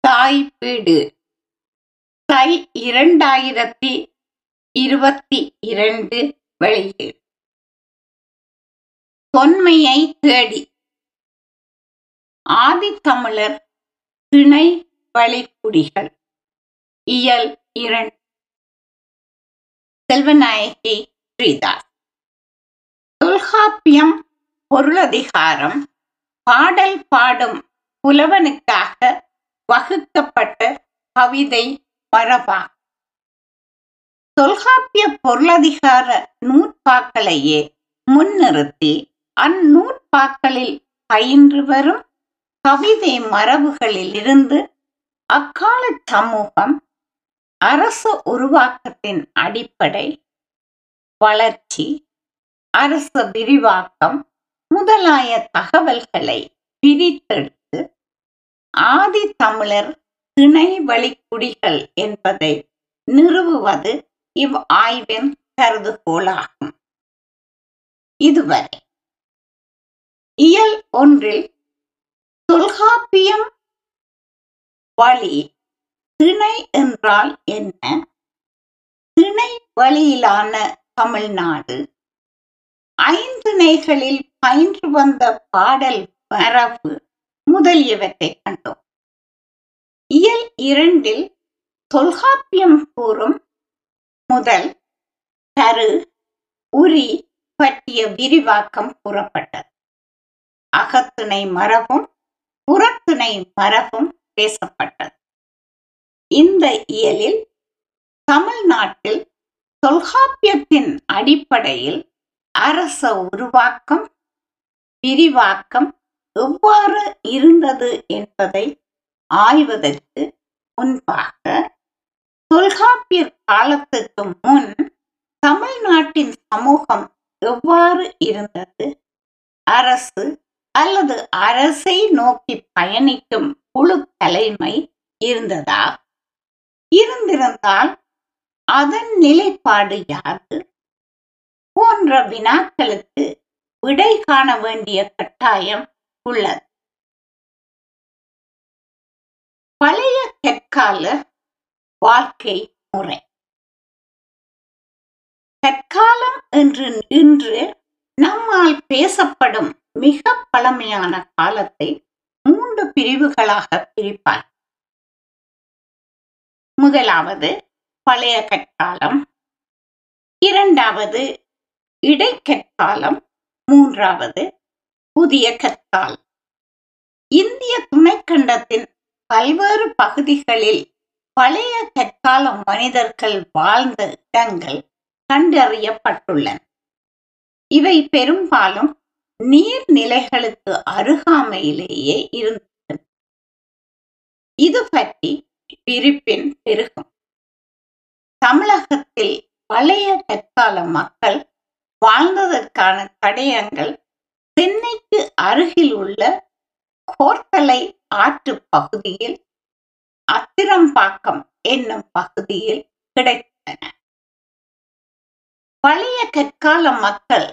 தாய் வீடு தை இரண்டாயிரத்தி இருபத்தி இரண்டு வெளியீடு. தொன்மையை தேடி. ஆதித்தமிழர் திணை வழிக்குடிகள் இயல் இரண்டு. செல்வநாயகி ஸ்ரீதாஸ். தொல்காப்பியம் பொருளதிகாரம். பாடல் பாடும் புலவனுக்காக வகுக்கப்பட்ட கவிதை மரபா தொல்காப்பிய பொருளதிகார நூற்பாக்களையே முன்னிறுத்தி அந்நூற்பாக்களில் பயின்று வரும் கவிதை மரபுகளில் இருந்து அக்கால சமூகம் அரசு உருவாக்கத்தின் அடிப்படை வளர்ச்சி அரசு விரிவாக்கம் முதலாய தகவல்களை பிரித்தெடுத்து ஆதி தமிழர் திணை வழிக்குடிகள் என்பதை நிறுவுவது இவ் ஆய்வின் கருதுகோளாகும். இதுவரை இயல் ஒன்றில் தொல்காப்பியம் வழி திணை என்றால் என்ன? திணை வழியிலான தமிழ்நாடு ஐந்திணைகளில் பயின்று வந்த பாடல் மரபு முதலியவற்றை கண்டோம். இயல் இரண்டில் தொல்காப்பியம் கூறும் முதல் தரு உரி பற்றிய விரிவாக்கம் கூறப்பட்டது. அகத்துணை மரபும் புறத்துணை மரபும் பேசப்பட்டது. இந்த இயலில் தமிழ்நாட்டில் தொல்காப்பியத்தின் அடிப்படையில் அரச உருவாக்கம் விரிவாக்கம் எவ்வாறு இருந்தது என்பதை ஆய்வதற்கு முன்பாக தொல்காப்பியர் காலத்துக்கு முன் தமிழ்நாட்டின் சமூகம் எவ்வாறு இருந்தது? அரசு அல்லது அரசை நோக்கி பயணிக்கும் குழு தலைமை இருந்ததா? இருந்திருந்தால் அதன் நிலைப்பாடு யாது போன்ற வினாக்களுக்கு விடை காண வேண்டிய கட்டாயம் உள்ளது. பழைய கற்கால வாழ்க்கை முறை. கற்காலம் என்று இன்று நம்மால் பேசப்படும் மிக பழமையான காலத்தை மூன்று பிரிவுகளாக பிரிப்பார். முதலாவது பழைய கற்காலம் இரண்டாவது இடைக்கற்காலம் மூன்றாவது புதிய கத்தால் இந்திய துணைக்கண்டத்தின் பல்வேறு பகுதிகளில் பழைய கற்கால மனிதர்கள் வாழ்ந்த இடங்கள் கண்டறியப்பட்டுள்ளன. இவை பெரும்பாலும் நீர்நிலைகளுக்கு அருகாமையிலேயே இருந்தது இது பற்றி விரிப்பின் பெருகும். தமிழகத்தில் பழைய கற்கால மக்கள் வாழ்ந்ததற்கான தடயங்கள் சென்னைக்கு அருகில் உள்ள கோர்த்தலை ஆற்று பகுதியில் அத்திரம்பாக்கம் என்னும் பகுதியில் கிடைத்தன. பழைய கற்கால மக்கள்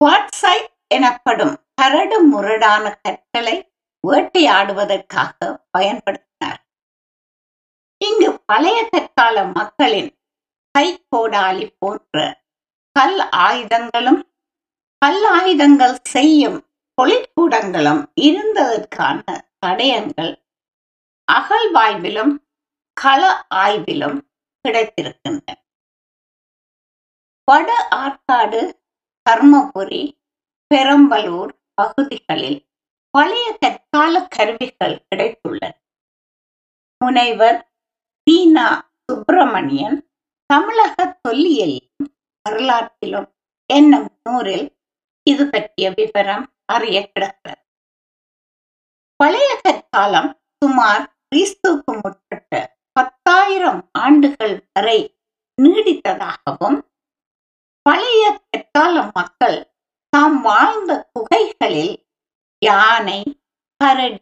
குவாட்சைட் எனப்படும் கரடு முரடான கற்களை வேட்டையாடுவதற்காக பயன்படுத்தினார் இங்கு பழைய கற்கால மக்களின் கைகோடாலி போன்ற கல் ஆயுதங்களும் பல்லாயுதங்கள் ஆயுதங்கள் செய்யும் தொழிற்கூடங்களும் இருந்ததற்கான தடயங்கள் அகழ்வாய்விலும் கள ஆய்விலும் கிடைத்திருக்கின்றன. வட ஆற்காடு தர்மபுரி பெரம்பலூர் பகுதிகளில் பழைய கற்கால கருவிகள் கிடைத்துள்ளன. முனைவர் தீனா சுப்பிரமணியன் தமிழக தொல்லியலிலும் வரலாற்றிலும் என்னும் நூறில் இது பற்றிய விவரம் அறிய கிடக்கிறது. பழைய கற்காலம் சுமார் கிறிஸ்துக்கு முற்பட்ட பத்தாயிரம் ஆண்டுகள் வரை நீடித்ததாகவும் பழைய கற்கால மக்கள் தாம் வாழ்ந்த குகைகளில் யானை கரடி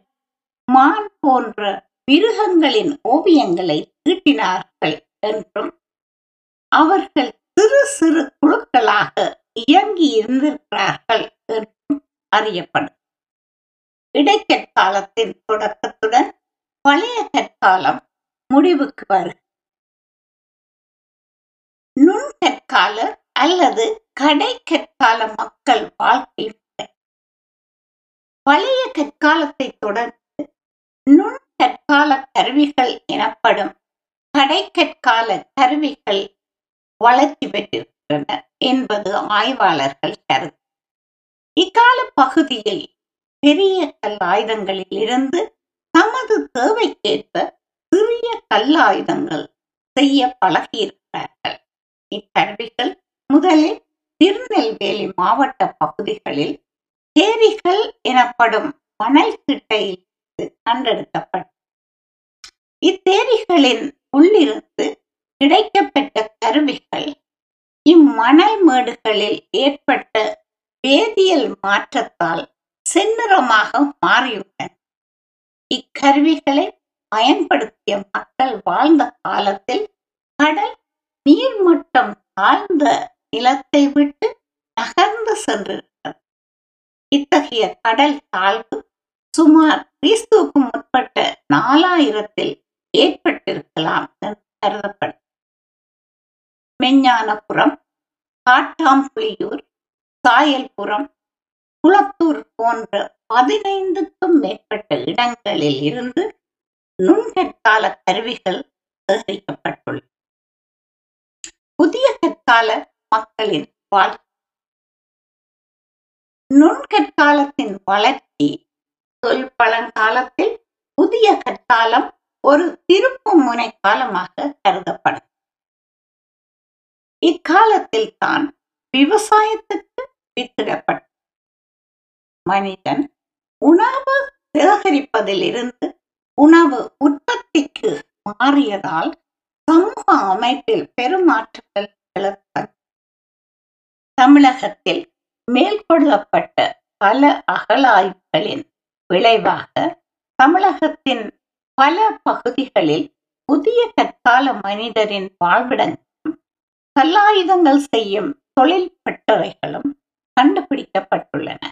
மான் போன்ற மிருகங்களின் ஓவியங்களை தீட்டினார்கள் என்றும் அவர்கள் சிறு சிறு குழுக்களாக இயங்கி இருந்திருக்கிறார்கள் என்றும் அறியப்படும். இடைக்கற்காலத்தின் தொடக்கத்துடன் பழைய கற்காலம் முடிவுக்கு வரும் நுண்கற்கால அல்லது கடை கற்கால மக்கள் வாழ்க்கை பழைய கற்காலத்தை தொடர்ந்து நுண் கற்கால கருவிகள் எனப்படும் கடைக்கற்கால கருவிகள் வளர்ச்சி பெற்றிருக்கின்றன. என்பது ஆய்வாளர்கள் கருத்து. இக்கால பகுதியில் பெரிய கல் ஆயுதங்களில் இருந்து தமது தேவைக்கேற்ப சிறிய கல்லாயுதங்கள் செய்ய பழகியிருக்கிறார்கள். இக்கருவிகள் முதலில் திருநெல்வேலி மாவட்ட பகுதிகளில் தேரிகள் எனப்படும் மணல் திட்டையில் கண்டெடுக்கப்பட்டது. இத்தேரிகளின் உள்ளிருந்து கிடைக்கப்பெற்ற கருவிகள் இம்மணல் மேடுகளில் ஏற்பட்ட வேதியியல் மாற்றத்தால் செந்நிறமாக மாறியுள்ளன. இக்கருவிகளை பயன்படுத்திய மக்கள் வாழ்ந்த காலத்தில் கடல் நீர்மட்டம் தாழ்ந்த நிலத்தை விட்டு நகர்ந்து சென்றிருக்கிறது இத்தகைய கடல் தாழ்வு சுமார் கிறிஸ்துவுக்கு முற்பட்ட நாலாயிரத்தில் ஏற்பட்டிருக்கலாம் என்று கருதப்படும் மெஞ்ஞானபுரம் காட்டாம்புலியூர் சாயல்புரம் குளத்தூர் போன்ற பதினைந்துக்கும் மேற்பட்ட இடங்களில் இருந்து நுண்கற்கால கருவிகள் சேகரிக்கப்பட்டுள்ளன. புதிய கற்கால மக்களின் வாழ்க்கை. நுண்கற்காலத்தின் வளர்ச்சி தொல் பழங்காலத்தில் புதிய கற்காலம் ஒரு திருப்பு முனை காலமாக கருதப்படும். இக்காலத்தில் தான் விவசாயத்துக்கு வித்திடப்பட்ட மனிதன் உணவு சேகரிப்பதிலிருந்து உணவு உற்பத்திக்கு மாறியதால் சமூக அமைப்பில் பெருமாற்றங்கள் தமிழகத்தில் மேற்கொள்ளப்பட்ட பல அகழாய்வுகளின் விளைவாக தமிழகத்தின் பல பகுதிகளில் புதிய கற்கால மனிதரின் வாழ்விடங்கள் கல்லாயுதங்கள் செய்யும் தொழில் பட்டறைகளும் கண்டுபிடிக்கப்பட்டுள்ளன.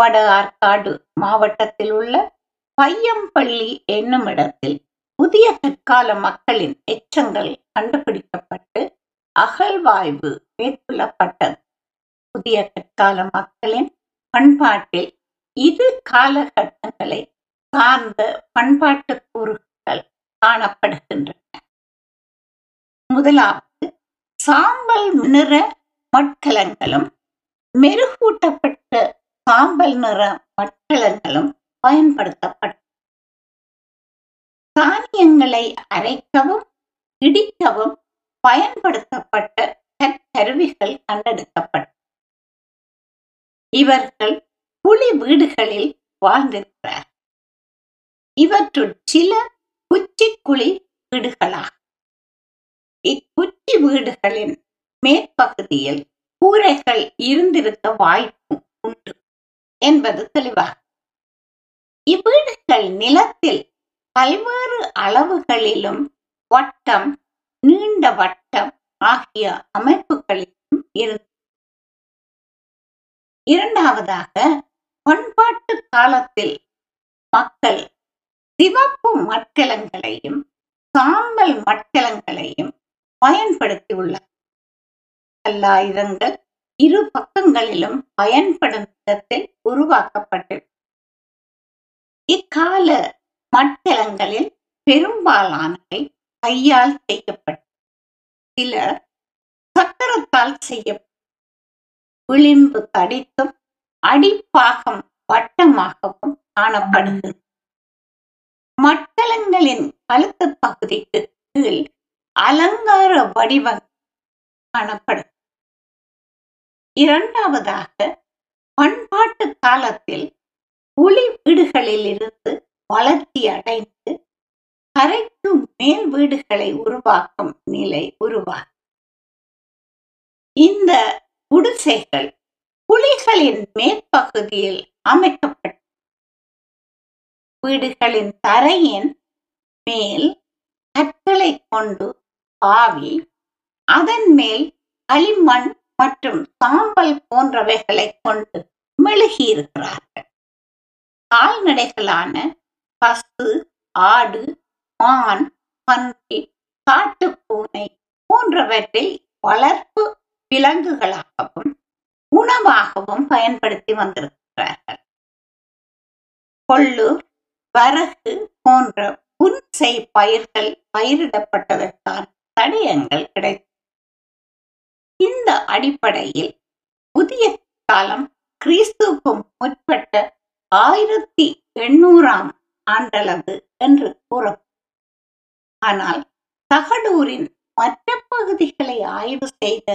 வட ஆற்காடு மாவட்டத்தில் உள்ள பையம்பள்ளி என்னும் இடத்தில் புதிய கற்கால மக்களின் எச்சங்கள் கண்டுபிடிக்கப்பட்டு அகழ்வாய்வு மேற்கொள்ளப்பட்டது. புதிய கற்கால மக்களின் பண்பாட்டில் இரு காலகட்டங்களை சார்ந்த பண்பாட்டு கூறுகள் காணப்படுகின்றன. முதலாவது சாம்பல் நிற மட்கலங்களும் மெருகூட்டப்பட்ட சாம்பல் நிற மட்கலங்களும் பயன்படுத்தப்பட்ட தானியங்களை அரைக்கவும் இடிக்கவும் பயன்படுத்தப்பட்ட கற்கருவிகள் கண்டெடுக்கப்பட்ட இவர்கள் புலி வீடுகளில் வாழ்ந்திருக்கிறார் இவற்றுள் சில குச்சி குழி வீடுகளாகும். இக்குச்சி வீடுகளின் மேற்பகுதியில் கூரைகள் இருந்திருக்க வாய்ப்பு உண்டு என்பது தெளிவாகும் இவ்வீடுகள் நிலத்தில் பல்வேறு அளவுகளிலும் வட்டம் நீண்ட வட்டம் ஆகிய அமைப்புகளிலும் இருந்தது இரண்டாவதாக பண்பாட்டு காலத்தில் மக்கள் சிவப்பு மட்கலங்களையும் சாம்பல் மட்கலங்களையும் பயன்படுத்தியுள்ளார் கல்லாயுதங்கள் இரு பக்கங்களிலும் பயன்படும் விதத்தில் உருவாக்கப்பட்டது. இக்கால மட்டலங்களில் பெரும்பாலானவை கையால் செய்யப்பட்ட சில சக்கரத்தால் செய்ய விளிம்பு தடித்தும் அடிப்பாகம் வட்டமாகவும் காணப்படுகிறது. மட்டலங்களின் கழுத்து பகுதிக்கு கீழ் அலங்கார வடிவம் காணப்படும். இரண்டாவதாக பண்பாட்டு காலத்தில் ஒளி வீடுகளில் இருந்து வளர்ச்சி அடைந்து கரைக்கு மேல் வீடுகளை உருவாக்கும் நிலை உருவாகும். இந்த குடிசைகள் புலிகளின் மேற்பகுதியில் அமைக்கப்பட்ட வீடுகளின் தரையின் மேல் கற்களை கொண்டு ஆவி அதன் மேல் களிமண் மற்றும் சாம்பல் போன்றவைகளை கொண்டு மெழுகி இருக்கிறார்கள் கால்நடைகளான பசு ஆடு மான் பன்றி காட்டுப்பூனை போன்றவற்றை வளர்ப்பு விலங்குகளாகவும் உணவாகவும் பயன்படுத்தி வந்திருக்கிறார்கள். கொள்ளு வரகு போன்ற புன்செய் பயிர்கள் பயிரிடப்பட்டதற்கான தடயங்கள் கிடைத்தது இந்த அடிப்படையில் புதிய காலம் கிறிஸ்துவுக்கு முற்பட்ட ஆயிரத்தி எண்ணூறாம் ஆண்டளவு என்று கூறும் ஆனால் தகடூரின் மற்ற பகுதிகளை ஆய்வு செய்த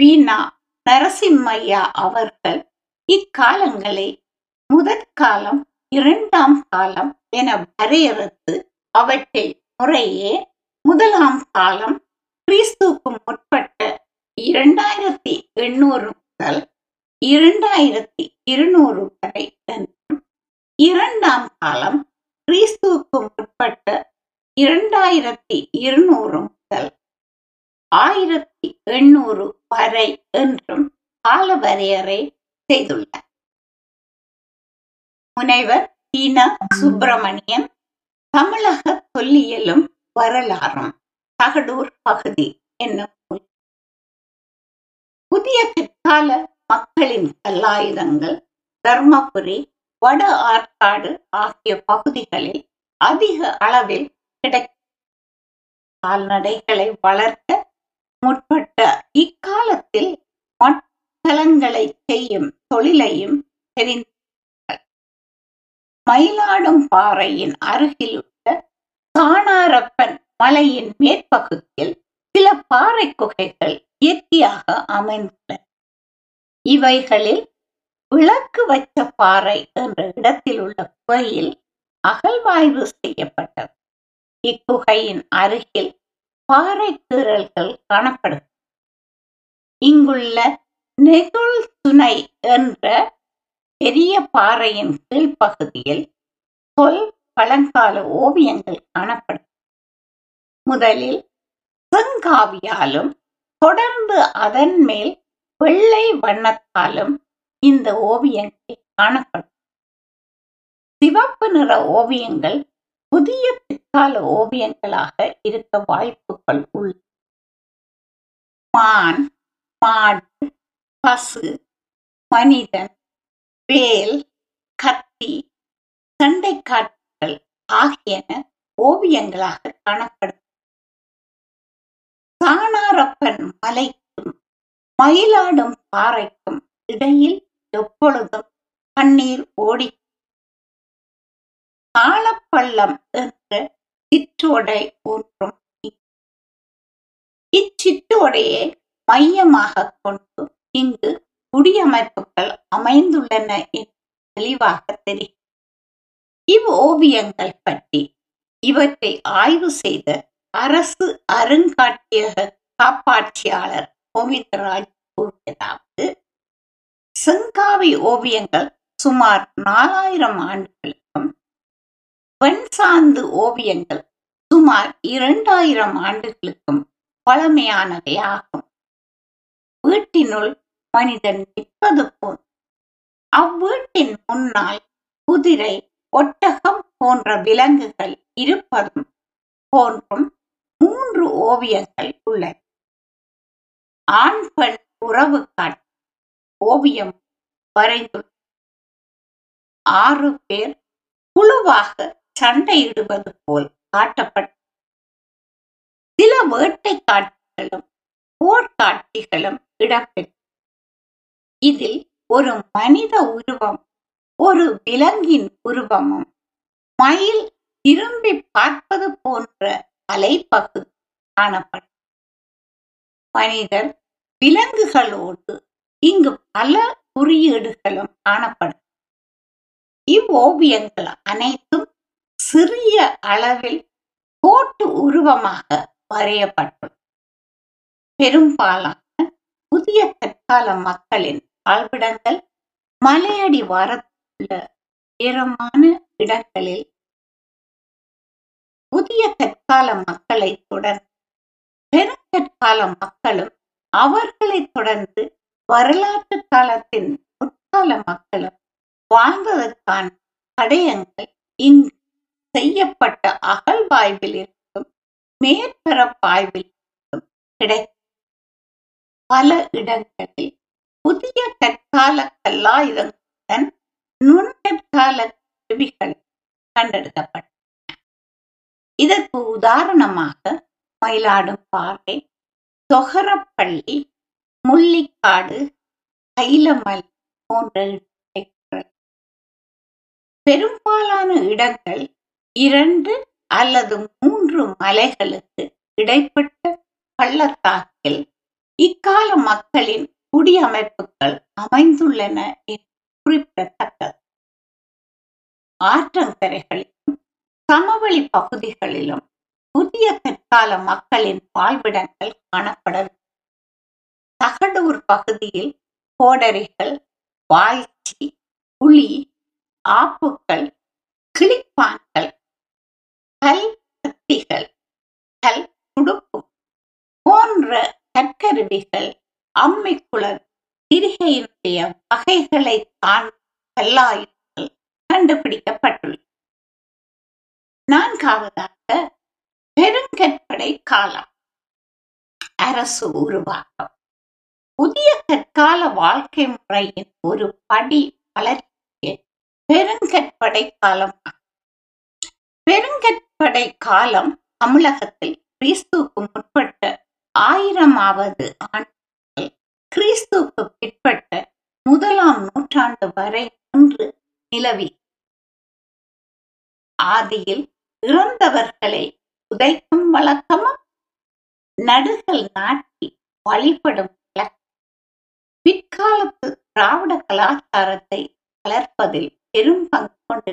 வீணா நரசிம்மையா அவர்கள் இக்காலங்களை முதற்காலம் இரண்டாம் காலம் என வரையறுத்து அவற்றை முறையே முதலாம் காலம் கிறிஸ்துக்கு முற்பட்ட இரண்டாயிரத்தி எண்ணூறு முதல் இரண்டாயிரத்தி இருநூறு வரை என்றும் இரண்டாம் காலம் கிறிஸ்துவுக்கு முற்பட்ட இரண்டாயிரத்தி இருநூறு முதல் ஆயிரத்தி எண்ணூறு வரை என்றும் கால வரையறை செய்துள்ளார். முனைவர் தீனா சுப்பிரமணியன் தமிழக தொல்லியலும் வரலாறும். தகடூர் பகுதி என்னும் புதிய பிற்கால மக்களின் கல்லாயுதங்கள் தர்மபுரி வட ஆற்காடு ஆகிய பகுதிகளில் அதிக அளவில் கிடைக்கும் கால்நடைகளை வளர்க்க முற்பட்ட இக்காலத்தில் மட்டலங்களை செய்யும் தொழிலையும் தெரிந்து மயிலாடும் பாறையின் அருகில் காணாரப்பன் மலையின் மேற்பகுதியில் சில பாறை குகைகள் இயற்கையாக அமைந்துள்ளன. இவைகளில் விளக்கு வச்ச பாறை என்ற இடத்தில் உள்ள குகையில் அகழ்வாய்வு செய்யப்பட்டது. இக்குகையின் அருகில் பாறை கீறல்கள் காணப்படும் இங்குள்ள நெகுள் துணை என்ற பெரிய பாறையின் கீழ்ப்பகுதியில் தொல் பழங்கால ஓவியங்கள் காணப்படும். முதலில் செங்காவியாலும் தொடர்ந்து அதன் மேல் வெள்ளை வண்ணத்தாலும் இந்த ஓவியங்கள் காணப்படும். சிவப்பு நிற ஓவியங்கள் புதிய பிற்கால ஓவியங்களாக இருக்க வாய்ப்புகள் உள்ள மான் மாடு பசு மனிதன் வேல் கத்தி சண்டைக்காட்டுகள் ஆகியன ஓவியங்களாக காணப்படும். சாணாரப்பன் மலைக்கும் மயிலாடும் பாறைக்கும் இடையில் எப்பொழுதும் கண்ணீர் ஓடி காலப்பள்ளம் என்ற சிற்றோடை ஒன்றும் இச்சிற்றோடையை மையமாக கொண்டு இங்கு குடியமைப்புகள் அமைந்துள்ளன என்று தெளிவாக தெரியும் இவ் ஓவியங்கள் பற்றி இவற்றை ஆய்வு செய்த அரசு அருங்காட்சியக காப்பாட்சியாளர் கோவிந்தராஜ் கூறியதாவது செங்காவி ஓவியங்கள் சுமார் நாலாயிரம் ஆண்டுகளுக்கும் வெண்சாந்து ஓவியங்கள் சுமார் இரண்டாயிரம் ஆண்டுகளுக்கும் பழமையானவை ஆகும் வீட்டினுள் மனிதன் நிற்பது போல் அவ்வீட்டின் முன்னால் குதிரை ஒட்டகம் போன்ற விலங்குகள் இருப்பதும் போன்றும் மூன்று ஓவியங்கள் உள்ளன. ஆண் பெண் உறவு காட்டும் ஓவியம் வரைந்துள்ள ஆறு பேர் குழுவாக சண்டையிடுவது போல் காட்டப்பட்ட சில வேட்டை காட்சிகளும் போர்க்காட்சிகளும் இடம்பெற்ற இதில் ஒரு மனித உருவம் ஒரு விலங்கின் உருவமும் மயில் திரும்பி பார்ப்பது போன்ற அலைப்பகுதி காணப்படும். மனிதர் விலங்குகளோடு இங்கு பல குறியீடுகளும் காணப்படும். இவ்வோவியங்கள் அனைத்தும் சிறிய அளவில் கோட்டு உருவமாக வரையப்பட்டுள்ளது பெரும்பாலான புதிய கற்கால மக்களின் வாழ்விடங்கள் மலையடி உள்ள உயரமான இடங்களில் புதிய கற்கால மக்களை தொடர்ந்து பெரும் பெருங்கற்கால மக்களும் அவர்களை தொடர்ந்து வரலாற்று காலத்தின் முற்கால மக்களும் வாழ்ந்ததற்கான தடயங்கள் இங்கு செய்யப்பட்ட அகழ்வாய்வில் இருந்தும் மேற்பரப்பாய்வில் இருந்தும் கிடைக்கும். பல இடங்களில் புதிய தற்கால கல்லாயுதங்களுடன் நுண்கற்கால கருவிகள் கண்டெடுக்கப்பட்டன. இதற்கு உதாரணமாக மயிலாடும் பாறை தொகரப்பள்ளி முள்ளிக்காடு கைலமல் போன்ற பெரும்பாலான இடங்கள் இரண்டு அல்லது மூன்று மலைகளுக்கு இடைப்பட்ட பள்ளத்தாக்கில் இக்கால மக்களின் குடியமைப்புகள் அமைந்துள்ளன என்று குறிப்பிடத்தக்கது. ஆற்றங்கரைகளிலும் சமவெளி பகுதிகளிலும் புதிய கற்கால மக்களின் வாழ்விடங்கள் காணப்படவில்லை. தகடூர் பகுதியில் கோடரிகள் வாழ்ச்சி புலி ஆப்புக்கள் கிளிப்பான்கள் கல் கத்திகள் கல் துடுப்பு போன்ற கற்கருவிகள் அம்மிக்குளர் திரிகையினுடைய வகைகளை தான் கல்லாயுதங்கள் கண்டுபிடிக்கப்பட்டுள்ளன. நான்காவதாக பெருங்கற்படை காலம். அரசு உருவாக்கம். புதிய கற்கால வாழ்க்கை முறையின் ஒரு படி வளர்ச்சிக்கு பெருங்கற்படை காலம். பெருங்கற்படை காலம் தமிழகத்தில் கிறிஸ்துக்கு முற்பட்ட ஆயிரமாவது ஆண்டு கிறிஸ்துக்கு பிற்பட்ட முதலாம் நூற்றாண்டு வரை ஒன்று நிலவி. ஆதியில் இறந்தவர்களை உதைக்கும் வழக்கமும் நடுகள் நாட்டி வழிபடும் பிற்காலத்து திராவிட கலாச்சாரத்தை வளர்ப்பதில் பெரும் பங்கு கொண்டு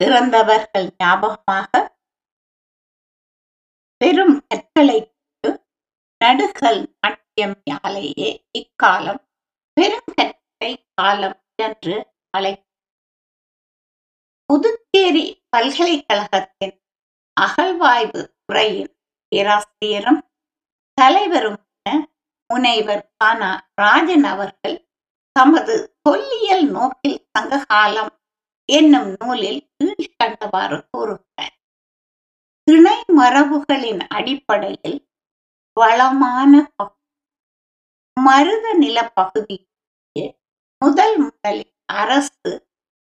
இறந்தவர்கள் ஞாபகமாக பெரும் கற்களை நடுகல் நடுகள் நாட்டியம் யாலேயே இக்காலம் பெருங்கற்றை காலம் என்று அழை புதுச்சேரி பல்கலைக்கழகத்தின் அகழ்வாய்வு துறையின் பேராசிரியரும் தலைவரும் முனைவர் கானா ராஜன் அவர்கள் தமது தொல்லியல் நோக்கில் சங்ககாலம் என்னும் நூலில் கீழ்கண்டவாறு கூறுகிறார். திணை மரபுகளின் அடிப்படையில் வளமான மருத நில நிலப்பகுதி முதல் முதலில் அரசு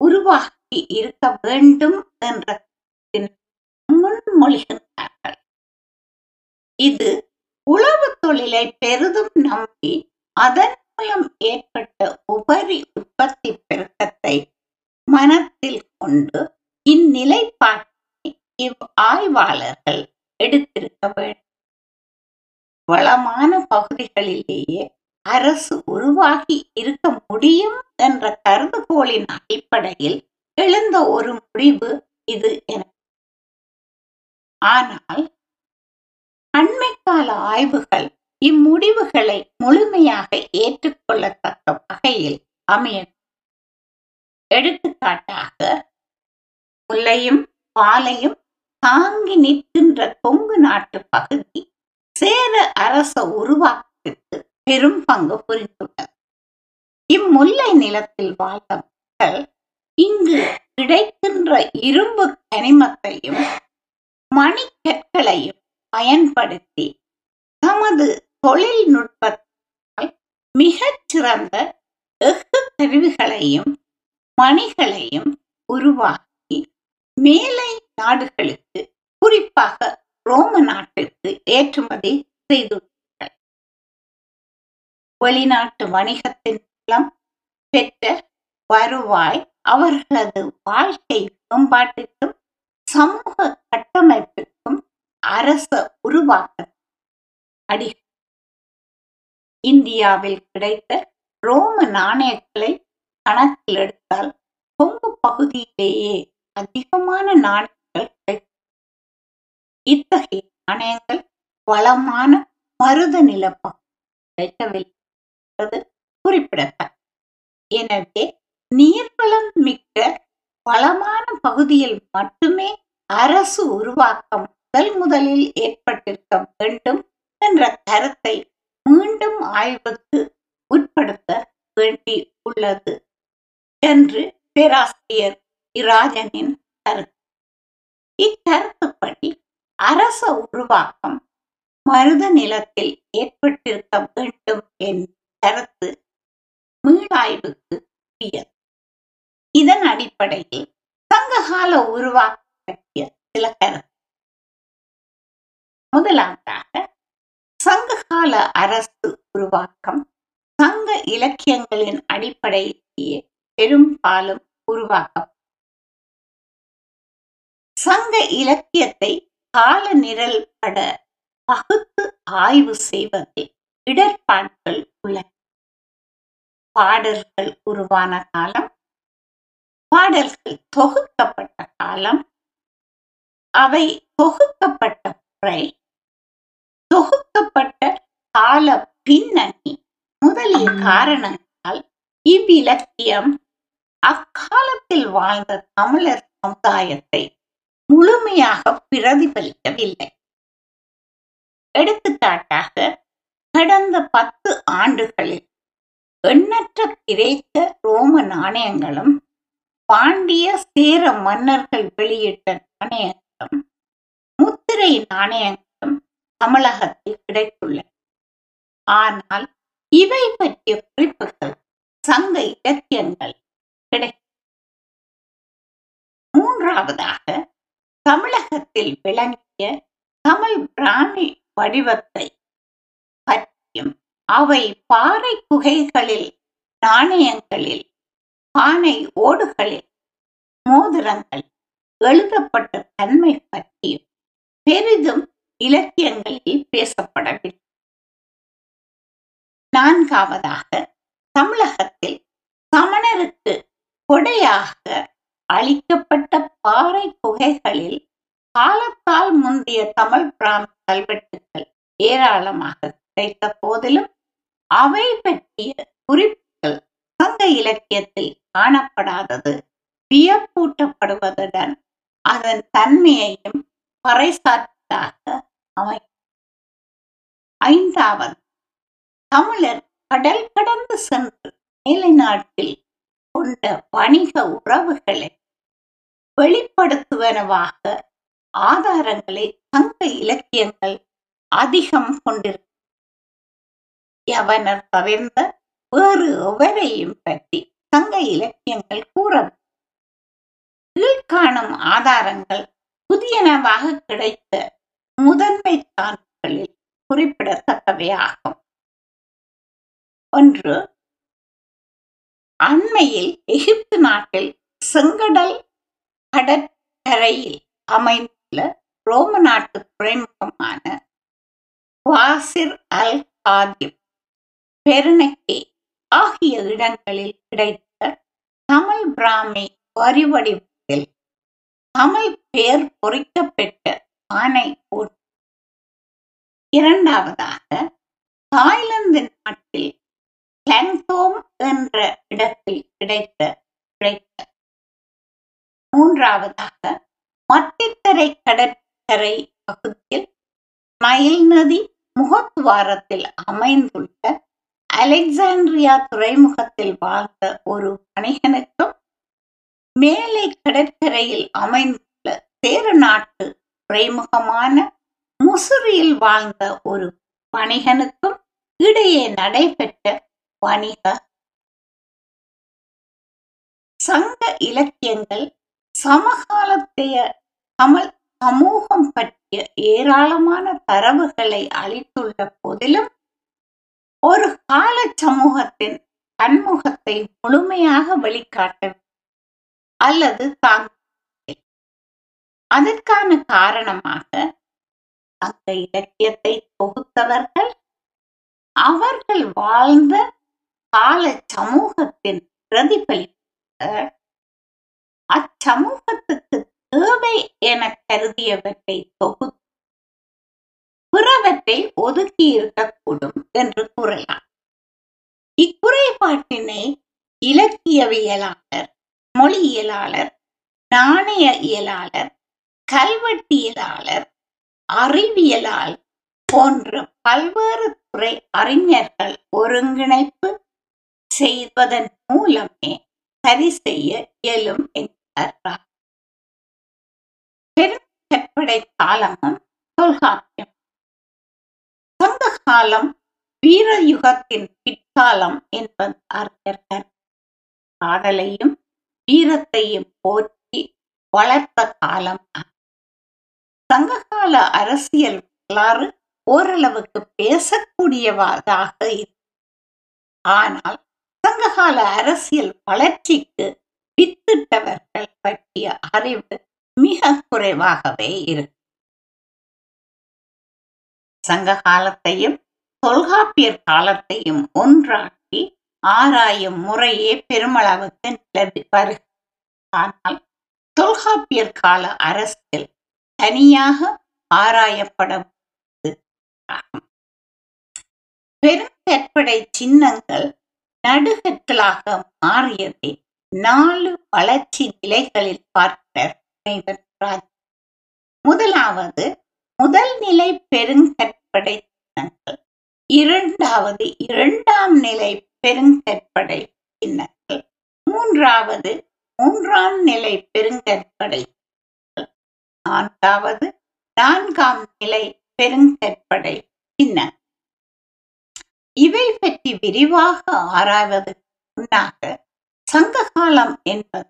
உருவாக்கி இருக்க வேண்டும் என்ற முன்மொழிகின்றார்கள். இது உழவு தொழிலை பெரிதும் நம்பி அதன் மூலம் ஏற்பட்ட உபரி உற்பத்தி பெருக்கத்தை மனத்தில் கொண்டு இந்நிலைப்பாட்டை இவ் ஆய்வாளர்கள் எடுத்திருக்க வேண்டும். வளமான பகுதிகளிலேயே அரசு உருவாகி இருக்க முடியும் என்ற கருதுகோளின் அடிப்படையில் எழுந்த ஒரு முடிவு இது என. ஆனால் அண்மைக்கால ஆய்வுகள் இம்முடிவுகளை முழுமையாக ஏற்றுக்கொள்ளத்தக்க வகையில் அமைய எடுத்துக்காட்டாக முல்லையும் பாலையும் தாங்கி நிற்கின்ற கொங்கு நாட்டு பகுதி சேர அரச உருவாக்கத்திற்கு பெரும் பங்கு புரிந்துள்ளது. இம்முல்லை நிலத்தில் வாழ்ந்த மக்கள் இங்கு கிடைக்கின்ற இரும்பு கனிமத்தையும் மணிக்கற்களையும் பயன்படுத்தி தமது தொழில்நுட்பத்தால் மிகச் சிறந்த எஃகு கருவிகளையும் மணிகளையும் உருவாக்கி மேலை நாடுகளுக்கு குறிப்பாக ரோம நாட்டுக்கு ஏற்றுமதி செய்துள்ளார்கள் வெளிநாட்டு வணிகத்தின் மூலம் பெற்ற வருவாய் அவர்களது வாழ்க்கை மேம்பாட்டுக்கும் சமூக கட்டமைப்பிற்கும் அரச உருவாக்க அடி இந்தியாவில் கிடைத்த ரோம நாணயங்களை கணக்கில் எடுத்தால் கொங்கு பகுதியிலேயே அதிகமான நாணயங்கள் கிடைக்கும். இத்தகைய நாணயங்கள் வளமான மருத நில கிடைக்கவில்லை குறிப்பிடத்தக்க எனவே நீர்வளம் மிக்க வளமான பகுதியில் மட்டுமே அரசு உருவாக்கம் முதல் முதலில் ஏற்பட்டிருக்க வேண்டும் என்ற கருத்தை மீண்டும் ஆய்வுக்கு உட்படுத்த வேண்டி உள்ளது என்று பேராசிரியர் இராஜனின் கருத்து. இக்கருத்துப்படி அரச உருவாக்கம் மருத நிலத்தில் ஏற்பட்டிருக்க வேண்டும் என் கருத்து மீளாய்வுக்கு உரியது. இதன் அடிப்படையில் சங்ககால உருவாக்கம் பற்றிய சில கருத்து. முதலாவதாக சங்ககால அரசு உருவாக்கம் சங்க இலக்கியங்களின் அடிப்படையிலேயே பெரும்பாலும் உருவாக்கம் சங்க இலக்கியத்தை கால நிரல் பட பகுத்து ஆய்வு செய்வதில் இடர்பாடுகள் உள்ளன. பாடல்கள் உருவான காலம் பாடல்கள் தொகுக்கப்பட்ட காலம் அவை தொகுக்கப்பட்ட முறை தொகுக்கப்பட்ட கால பின்னணி முதலிய காரணங்களால் இவ்விலக்கியம் அக்காலத்தில் வாழ்ந்த தமிழர் சமுதாயத்தை முழுமையாக பிரதிபலிக்கவில்லை. எடுத்துக்காட்டாக கடந்த பத்து ஆண்டுகளில் எண்ணற்ற கிரேக்க ரோம நாணயங்களும் பாண்டிய சேர மன்னர்கள் வெளியிட்ட நாணயங்களும் முத்திரை நாணயங்களும் தமிழகத்தில் கிடைத்துள்ளன. ஆனால் இவை பற்றிய குறிப்புகள் சங்க இலக்கியங்கள் கிடைக்கும் மூன்றாவதாக தமிழகத்தில் விளங்கிய தமிழ் பிராமி வடிவத்தை பற்றியும் அவை பாறை குகைகளில் நாணயங்களில் பானை ஓடுகளில் மோதிரங்கள் எழுதப்பட்ட தன்மை பற்றியும் பெரிதும் இலக்கியங்களில் பேசப்படவில்லை. நான்காவதாக தமிழகத்தில் சமணருக்கு கொடையாக அளிக்கப்பட்ட பாறை குகைகளில் காலத்தால் முந்தைய தமிழ் பிராம் கல்வெட்டுகள் ஏராளமாக கிடைத்த போதிலும் அவை பற்றிய குறிப்புகள் சங்க இலக்கியத்தில் காணப்படாதது. வியப்பூட்டப்படுவதுடன் அதன் தன்மையையும் பறைசாற்றதாக அமை ஐந்தாவது தமிழர் கடல் கடந்து சென்று மேலை நாட்டில் கொண்ட வணிக உறவுகளை வெளிப்படுத்துவனவாக ஆதாரங்களை சங்க இலக்கியங்கள் அதிகம் கொண்டிருக்கும். யவனர் தவிர்ந்த வேறு எவரையும் பற்றி சங்க இலக்கியங்கள் கூறவில்லை. கீழ்காணும் ஆதாரங்கள் புதியனவாக கிடைத்த முதன்மை சான்றுகளில் குறிப்பிடத்தக்கவையாகும். ஒன்று அண்மையில் எகிப்து நாட்டில் செங்கடல் கடற்கரையில் அமைந்துள்ள ரோம நாட்டு துறைமுகமான வாசிர் அல் ஆதிப் பெருனக்கே ஆகிய இடங்களில் கிடைத்த தமிழ் பிராமி வரி வடிவத்தில் தமிழ் பெயர் பொறிக்கப்பெற்ற ஆணை இரண்டாவதாக தாய்லாந்து நாட்டில் கிளங்தோம் என்ற இடத்தில் கிடைத்த கிடைத்த மூன்றாவதாக மத்தித்தரை கடற்கரை பகுதியில் மயில் நதி முகத்துவாரத்தில் அமைந்துள்ள அலெக்சாண்ட்ரியா துறைமுகத்தில் வாழ்ந்த ஒரு வணிகனுக்கும் மேலை கடற்கரையில் அமைந்துள்ள சேர நாட்டு துறைமுகமான முசுரியில் வாழ்ந்த ஒரு வணிகனுக்கும் இடையே நடைபெற்ற வணிக சங்க இலக்கியங்கள் சமகாலத்தைய தமிழ் சமூகம் பற்றிய ஏராளமான தரவுகளை அளித்துள்ள போதிலும் ஒரு கால சமூகத்தின் பன்முகத்தை முழுமையாக வெளிக்காட்ட அல்லது தாங்க அதற்கான காரணமாக அந்த இலக்கியத்தை தொகுத்தவர்கள் அவர்கள் வாழ்ந்த கால சமூகத்தின் பிரதிபலிப்பாக அச்சமூகத்துக்கு தேவை என கருதியவற்றை தொகுத்து பிறவற்றை ஒதுக்கி இருக்கக்கூடும் என்று கூறலாம். இக்குறைபாட்டினை இலக்கியவியலாளர் மொழியியலாளர் நாணய இயலாளர் கல்வெட்டியலாளர் அறிவியலால் போன்ற பல்வேறு துறை அறிஞர்கள் ஒருங்கிணைப்பு செய்வதன் மூலமே சரி செய்ய இயலும் என்கிறார் பெருங்கற்படை காலமும் தொல்காப்பியம். சங்க காலம் வீரயுகத்தின் பிற்காலம் என்பது அறிஞர்கள் காதலையும் வீரத்தையும் போற்றி வளர்த்த காலம் சங்ககால அரசியல் வரலாறு ஓரளவுக்கு பேசக்கூடியதாக ஆனால் சங்ககால அரசியல் வளர்ச்சிக்கு வித்திட்டவர்கள் பற்றிய அறிவு மிக குறைவாகவே இருக்கும் சங்க காலத்தையும் தொல்காப்பியர் காலத்தையும் ஒன்றாக்கி ஆராயும் முறையே பெருமளவுக்கு நிலவி வருகிறது ஆனால் தொல்காப்பியர் கால அரசியல் தனியாக ஆராயப்பட பெரும் கற்படை சின்னங்கள் நடுகற்களாக மாறியதை நாலு வளர்ச்சி நிலைகளில் பார்க்கிறார் முதலாவது முதல் நிலை பெருங்கற்படை சின்னங்கள் இரண்டாவது இரண்டாம் நிலை பெருங்கற்படை சின்னங்கள் மூன்றாவது மூன்றாம் நிலை பெருங்கற்படை நான்காவது நான்காம் நிலை பெருங்கற்படை சின்னங்கள் இவை பற்றி விரிவாக ஆராய்வது முன்னாக சங்க காலம் என்பது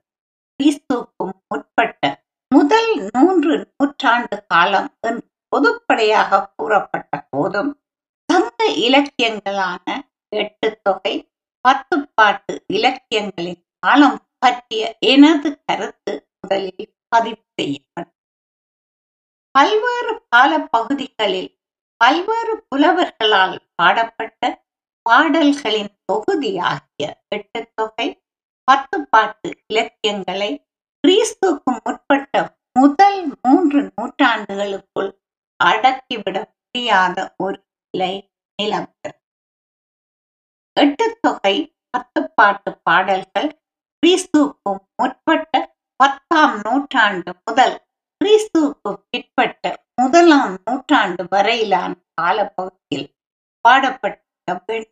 கிறிஸ்துக்கும் முற்பட்ட முதல் மூன்று நூற்றாண்டு காலம் என்று பொதுப்படையாக கூறப்பட்ட போதும் சங்க இலக்கியங்களான எட்டு தொகை பத்து பாட்டு இலக்கியங்களின் காலம் பற்றிய எனது கருத்து முதலில் பதிவு செய்யப்பட்டது. பல்வேறு கால பகுதிகளில் பல்வேறு புலவர்களால் பாடப்பட்ட பாடல்களின் தொகுதியாகிய எட்டு தொகை பத்து பாட்டு இலக்கியங்களை கிறிஸ்துக்கு முற்பட்ட முதல் மூன்று நூற்றாண்டுகளுக்குள் அடக்கிவிட முடியாத ஒரு நிலை நிலவுகிறது. எட்டு தொகை பத்து பாட்டு பாடல்கள் கிறிஸ்துக்கு முற்பட்ட பத்தாம் நூற்றாண்டு முதல் கிறிஸ்துவுக்கு பிற்பட்ட முதலாம் நூற்றாண்டு வரையிலான காலப்பகுதியில் பாடப்பட்ட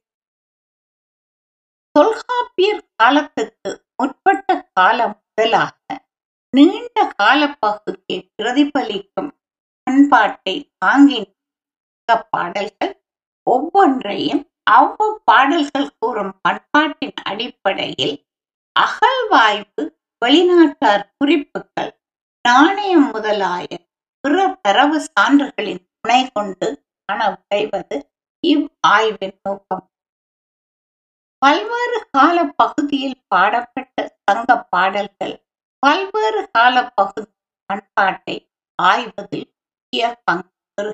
தொல்காப்பியர் காலத்துக்கு முற்பட்ட காலம் முதலாக நீண்ட காலப்பகுதியை பிரதிபலிக்கும் பண்பாட்டை தாங்கின பாடல்கள் ஒவ்வொன்றையும் அவ்வ பாடல்கள் கூறும் பண்பாட்டின் அடிப்படையில் அகழ்வாய்வு வெளிநாட்டார் குறிப்புகள் நாணயம் முதலாய பிற தரவு சான்றுகளின் துணை கொண்டு காண விளைவது இவ் ஆய்வின் நோக்கம். பல்வேறு கால பகுதியில் பாடப்பட்ட சங்க பாடல்கள் பல்வேறு கால பகுதி பண்பாட்டை ஆய்வதில் முக்கிய பங்கு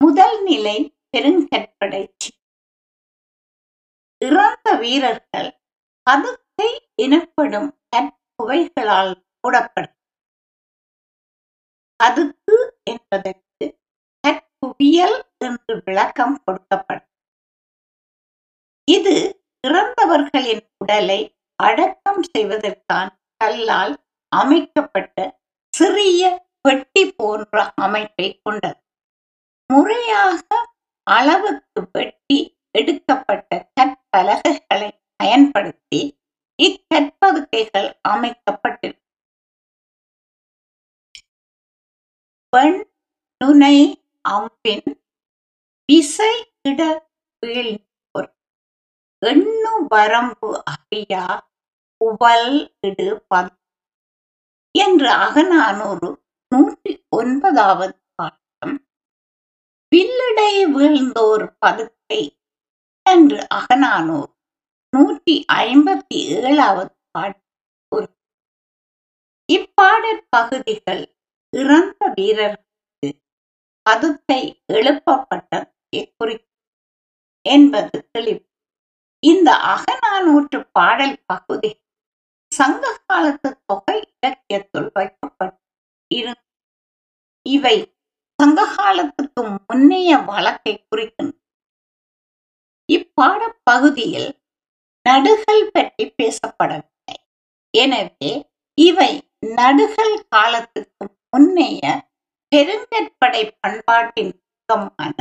முதல் நிலை பெருங்கற்படை இறந்த வீரர்கள் பதுக்கை எனப்படும் கற்புவைகளால் மூடப்படும். அதுக்கு என்பதற்கு நட்புவியல் என்று விளக்கம் கொடுக்கப்படும். இது இறந்தவர்களின் உடலை அடக்கம் செய்வதற்கான கல்லால் அமைக்கப்பட்ட சிறிய பெட்டி போன்ற அமைப்பை கொண்டது. முறையாக அளவுக்கு வெட்டி எடுக்கப்பட்ட கற்பலகைகளை பயன்படுத்தி இக்கற்பதுக்கைகள் அமைக்கப்பட்டிருக்கும். பெண் நுனை அம்பின் விசை இட வீழ்ந்தோர் எண்ணு வரம்பு அறியா உவல் இடு பது என்று அகநானூறு நூற்றி ஒன்பதாவது பாட்டம். வில்லிடை வீழ்ந்தோர் பதுக்கை என்று அகநானூர் நூற்றி ஐம்பத்தி ஏழாவது பாட்டு இப்பாடற் பகுதிகள் இறந்த வீரர்களுக்கு பதுக்கை எழுப்பப்பட்டதை என்பது தெளிவு. இந்த அகநானூற்று பாடல் பகுதி சங்க காலத்து தொகை இலக்கியத்துள் வைக்கப்பட்டு இவை சங்க காலத்துக்கு முன்னைய வழக்கை குறிக்கின்றன இப்பாட பகுதியில் நடுகள் பற்றி பேசப்படவில்லை. எனவே இவை நடுகள் காலத்துக்கு முன்னைய பெருங்கற்படை பண்பாட்டின் சுத்தமான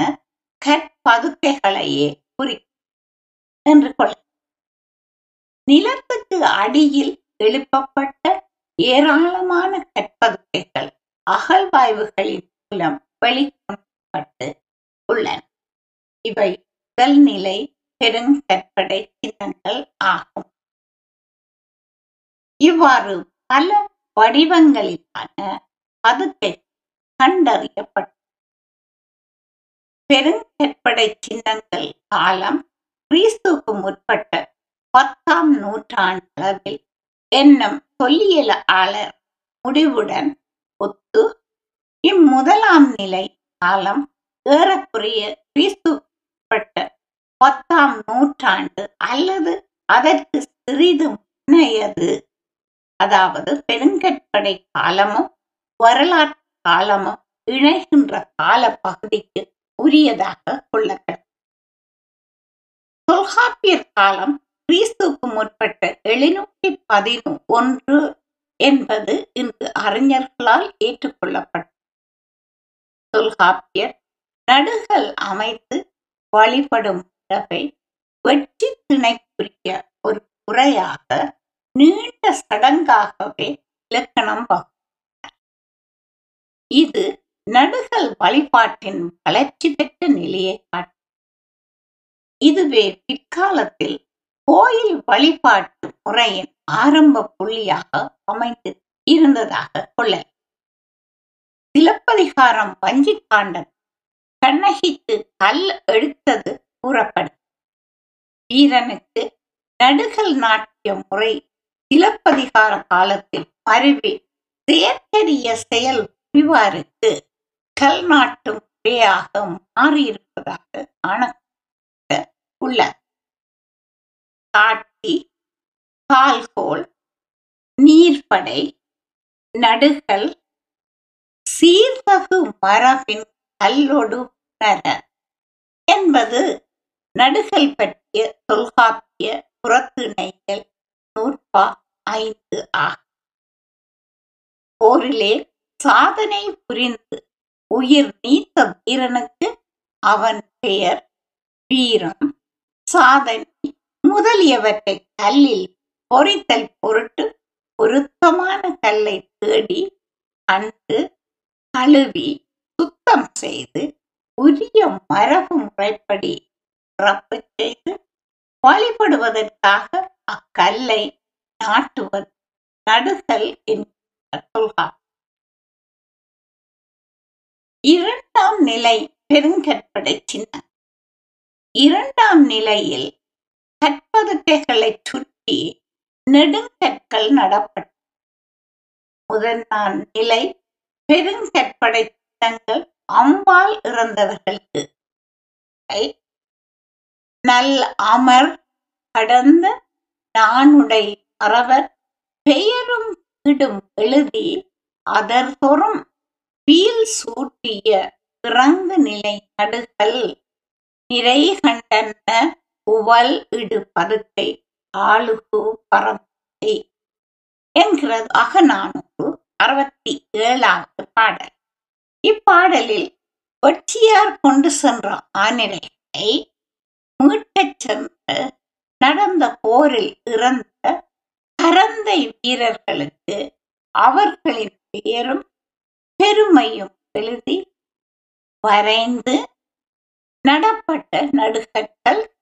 கற்பதுக்கைகளையே குறிக்கும் என்று கொள்ள நிலத்துக்கு அடியில் எழுப்பப்பட்ட ஏராளமான கற்பதுக்கைகள் அகழ்வாய்வுகளின் மூலம் வெளிக்கொண்டு உள்ளன. இவை முதல் நிலை பெருங்கற்படை சின்னங்கள் ஆகும். இவ்வாறு பல வடிவங்களிலான பதுக்கை கண்டறியப்பட்டது பெருங்கற்படை சின்னங்கள் காலம் கிறிஸ்துக்கு முற்பட்ட பத்தாம் நூற்றாண்டளவில் என்னும் தொல்லியலாளர் முடிவுடன் ஒத்து இம்முதலாம் நிலை காலம் ஏறக்குறைய கிறிஸ்துப்பட்ட பத்தாம் நூற்றாண்டு அல்லது அதற்கு சிறிது முன்னையது. அதாவது பெருங்கற்படை காலமும் வரலாற்று காலமும் இணைகின்ற கால பகுதிக்கு உரியதாக கொள்ளப்படும். தொல்காப்பியர் காலம் கிறிஸ்துக்கு முற்பட்ட எழுநூற்றி பதினொன்று என்பது இன்று அறிஞர்களால் ஏற்றுக்கொள்ளப்பட்டது தொல்காப்பியர் நடுகள் அமைத்து வழிபடும் முறையை வெற்றி திணைக்குரிய ஒரு முறையாக நீண்ட சடங்காகவே இலக்கணம் வகுத்தார் இது நடுகள் வழிபாட்டின் வளர்ச்சி பெற்ற நிலையை காட்டும். இதுவே பிற்காலத்தில் கோயில் வழிபாட்டு முறையின் ஆரம்ப புள்ளியாக அமைந்து இருந்ததாக கொள்ள சிலப்பதிகாரம் வஞ்சி காண்டன் கண்ணகிக்கு கல் எடுத்தது கூறப்படும். வீரனுக்கு நடுகள் நாட்டிய முறை சிலப்பதிகார காலத்தில் பரவி செயற்கரிய செயல் புரிவாருக்கு கல் நாட்டும் முறையாக மாறியிருப்பதாக காண உள்ள காட்டி கால்கோல் நீர்ப்படை நடுகள் சீர்தகு மரபின் கல்லொடு புணர என்பது நடுகள் பற்றிய தொல்காப்பிய புறத்திணைகள் நூற்பா ஐந்து ஆகும். போரிலே சாதனை புரிந்து உயிர் நீத்த வீரனுக்கு அவன் பெயர் வீரம். சாதனை முதலியவற்றை கல்லில் பொறித்தல் பொருட்டு பொருத்தமான கல்லை தேடி அன்று கழுவி சுத்தம் செய்து உரிய மரபு முறைப்படி சிறப்பு செய்து வழிபடுவதற்காக அக்கல்லை நாட்டுவது நடுதல் என்று இரண்டாம் நிலை பெருங்கற்படை சின்னம் இரண்டாம் நிலையில் கற்பதுக்கைகளை சுற்றி நெடுங்கற்கள் நடப்பட்ட முதன்மாம் நிலை பெருங்கற்படை சின்னங்கள் அம்பால் இறந்தவர்களுக்கு. நல் அமர் கடந்த நானுடை அறவர் பெயரும் வீடும் எழுதி அதர்தொறும் வீல் சூட்டிய இறங்கு நிலை நடுகள் நிறை கண்டன உவல் இடு பருத்தை ஆளுகு பரத்தை என்கிறது அகநானூறு அறுபத்தி ஏழாவது பாடல். இப்பாடலில் ஒற்றியார் கொண்டு சென்ற ஆனிரைகளை மீட்டச் சென்று நடந்த போரில் இறந்த கரந்தை வீரர்களுக்கு அவர்களின் பெயரும் பெருமையும் எழுதி வரைந்து நடப்பட்ட நடுகற்கள்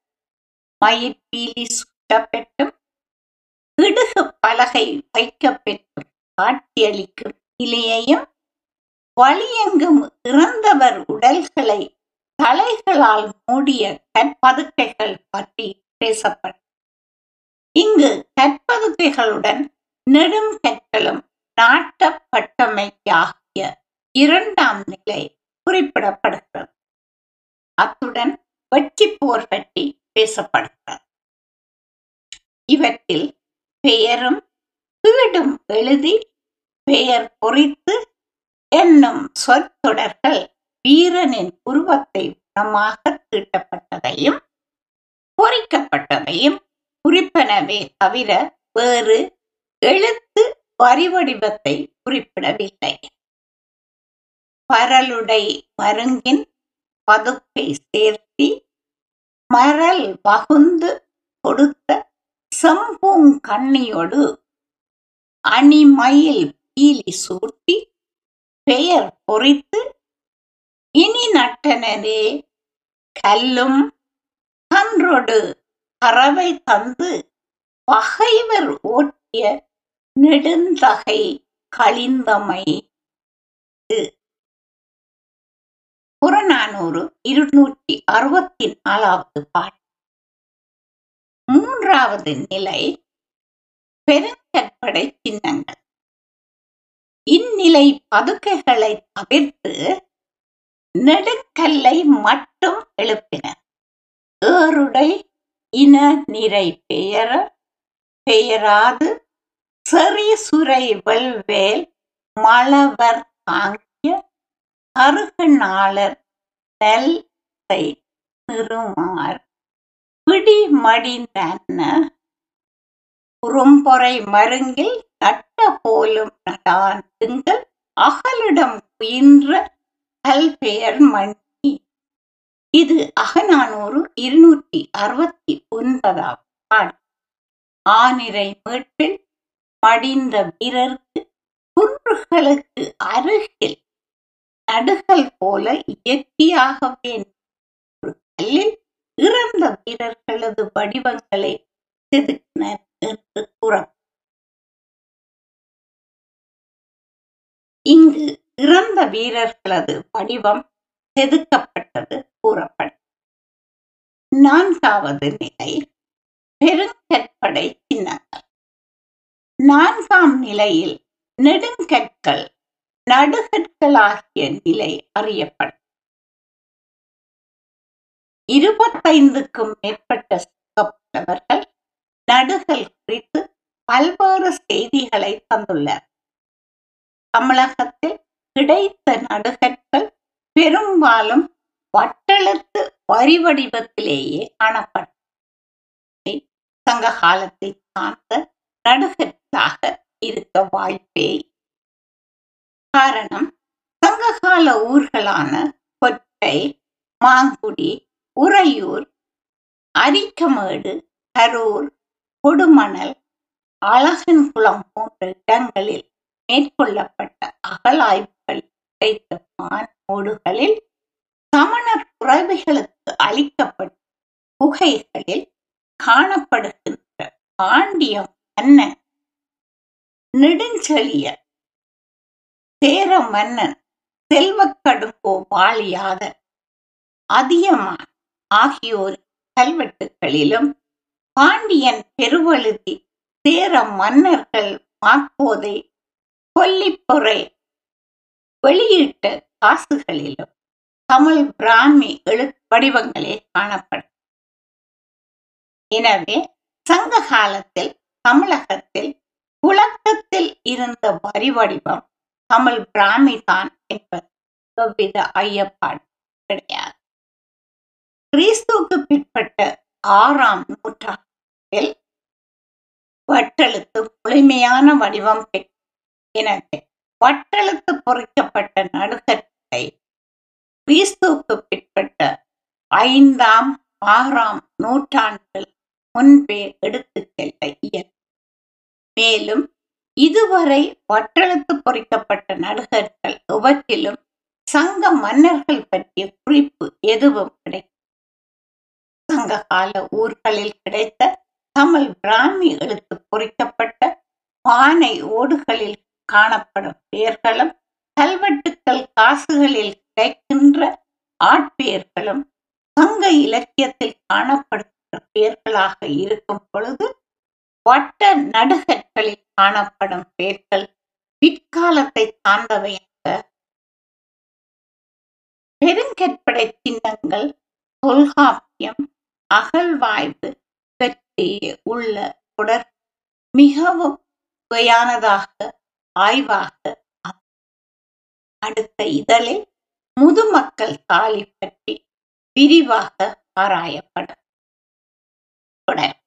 மயிற்பீலி சுட்டப்பெற்றும் இடுகு பலகை வைக்கப்பெற்றும் காட்டியளிக்கும் இலையையும் வழியெங்கும் இறந்தவர் உடல்களை தலைகளால் மூடிய கற்பதுக்கைகள் பற்றி பேசப்படும். இங்கு கற்பதுக்கைகளுடன் நெடும் கற்களும் கூடிய இரண்டாம் நிலை குறிப்பிடப்படுகிறது. அத்துடன் வெற்றி போர் பற்றி பேசப்படுகிறது. இவற்றில் பெயரும் வீடும் எழுதி பெயர் பொறித்து என்னும் சொற்தொடர்கள் வீரனின் உருவத்தை உணமாக தீட்டப்பட்டதையும் பொறிக்கப்பட்டதையும் குறிப்பனவே தவிர வேறு எழுத்து வரிவடிவத்தை குறிப்பிடவில்லை. பரலுடை மருங்கின் பதுப்பை சேர்த்தி மரல் பகுந்து கொடுத்த செம்பூங்கண்ணியோடு அணிமயில் பீலி சூட்டி பெயர் பொறித்து இனி நட்டனரே கல்லும் கன்றொடு கறவை தந்து பகைவர் ஓட்டிய நெடுந்தகை கழிந்தமை புறநானூறு இருநூற்றி அறுபத்தி நாலாவது பாட்டு மூன்றாவது நிலை பெருங்கற்படை சின்னங்கள். இந்நிலை பதுக்கைகளை தவிர்த்து நெடுக்கல்லை மட்டும் எழுப்பினர் ஏறுடை இன நிறை பெயர பெயராது செறி சுரை வெல்வேல் மலவர் தாங்கிய அருகனாளர் நெல் நிறுமார் பிடி மடிந்தன்ன குறும்பொறை மருங்கில் நட்ட போலும் நடாந்துங்கள் அகலிடம் குயின்ற கல்பெயர் மணி இது அகநானூறு இருநூற்றி அறுபத்தி ஒன்பதாம் பாடல் ஆனிரை மீட்பில் மடிந்த வீரருக்கு குன்றுகளுக்கு அருகில் நடுகள் போல இயற்கையாகவே ஒரு கல்லில் இறந்த வீரர்களது வடிவங்களை செதுக்கினர் என்று கூற இங்கு இறந்த வீரர்களது வடிவம் செதுக்கப்பட்டது கூறப்படும். நான்காவது நிலை பெருங்கற்படை சின்னங்கள் நான்காம் நிலையில் நெடுங்கற்கள் நடுகற்களாகிய நிலை அறியப்படும். இருபத்தைந்துக்கும் மேற்பட்ட சிக்கப்பட்டவர்கள் நடுகள் குறித்து பல்வேறு செய்திகளை தந்துள்ளார் தமிழகத்தில் கிடைத்த நடுகற்கள் பெரும்பாலும் வட்டெழுத்து வரி வடிவத்திலேயே காணப்படும். சங்க காலத்தை சார்ந்த நடுகற்களாக இருக்க வாய்ப்பே காரணம் சங்ககால ஊர்களான கொட்டை மாங்குடி உறையூர் அரிக்கமேடு கரூர் கொடுமணல் அழகன்குளம் போன்ற இடங்களில் மேற்கொள்ளப்பட்ட அகலாய்வுகள் கிடைத்த மான்மோடுகளில் சமணர் துறவிகளுக்கு அளிக்கப்பட்ட குகைகளில் காணப்படுகின்ற பாண்டியம் என்ன? நெடுஞ்செழிய சேர மன்னன் செல்வக்கடுங்கோ வாலியாக அதியமான் ஆகியோர் கல்வெட்டுகளிலும் பாண்டியன் பெருவழுதி சேர மன்னர்கள் மாக்கோதை கொல்லிப்புரை வெளியிட்ட காசுகளிலும் தமிழ் பிராமி எழு வடிவங்களே காணப்படும். எனவே சங்க காலத்தில் தமிழகத்தில் புழக்கத்தில் இருந்த வரி வடிவம் தமிழ் பிராமி தான் என்பது எவ்வித ஐயப்பாடு கிடையாது. கிறிஸ்துவுக்கு பிற்பட்ட ஆறாம் நூற்றாண்டில் வட்டெழுத்து முழுமையான வடிவம் பெற்ற எனவே வட்டெழுத்து பொறிக்கப்பட்ட நடுகற்றை கிறிஸ்துவுக்கு பிற்பட்ட ஐந்தாம் ஆறாம் நூற்றாண்டில் முன்பே எடுத்து செல்ல இயலும். மேலும் இதுவரை வட்டெழுத்து பொறிக்கப்பட்ட நடுகர்கள் எவற்றிலும் சங்க மன்னர்கள் பற்றிய குறிப்பு எதுவும் கிடைக்கும் சங்க கால ஊர்களில் கிடைத்த தமிழ் பிராமி எழுத்து பொறிக்கப்பட்ட பானை ஓடுகளில் காணப்படும் பெயர்களும் கல்வெட்டுக்கள் காசுகளில் கிடைக்கின்ற ஆட்பெயர்களும் சங்க இலக்கியத்தில் காணப்படுகின்ற பெயர்களாக இருக்கும் பொழுது வட்ட நடுகற்களில் காணப்படும் பெயர்கள் பிற்காலத்தை சார்ந்தவையாக பெருங்கற்படை சின்னங்கள் தொல்காப்பியம் அகழ்வாய்வு பற்றிய உள்ள தொடர் மிகவும் சுவையானதாக ஆய்வாக அடுத்த இதழில் முதுமக்கள் தாலி பற்றி விரிவாக ஆராயப்படும். தொடர்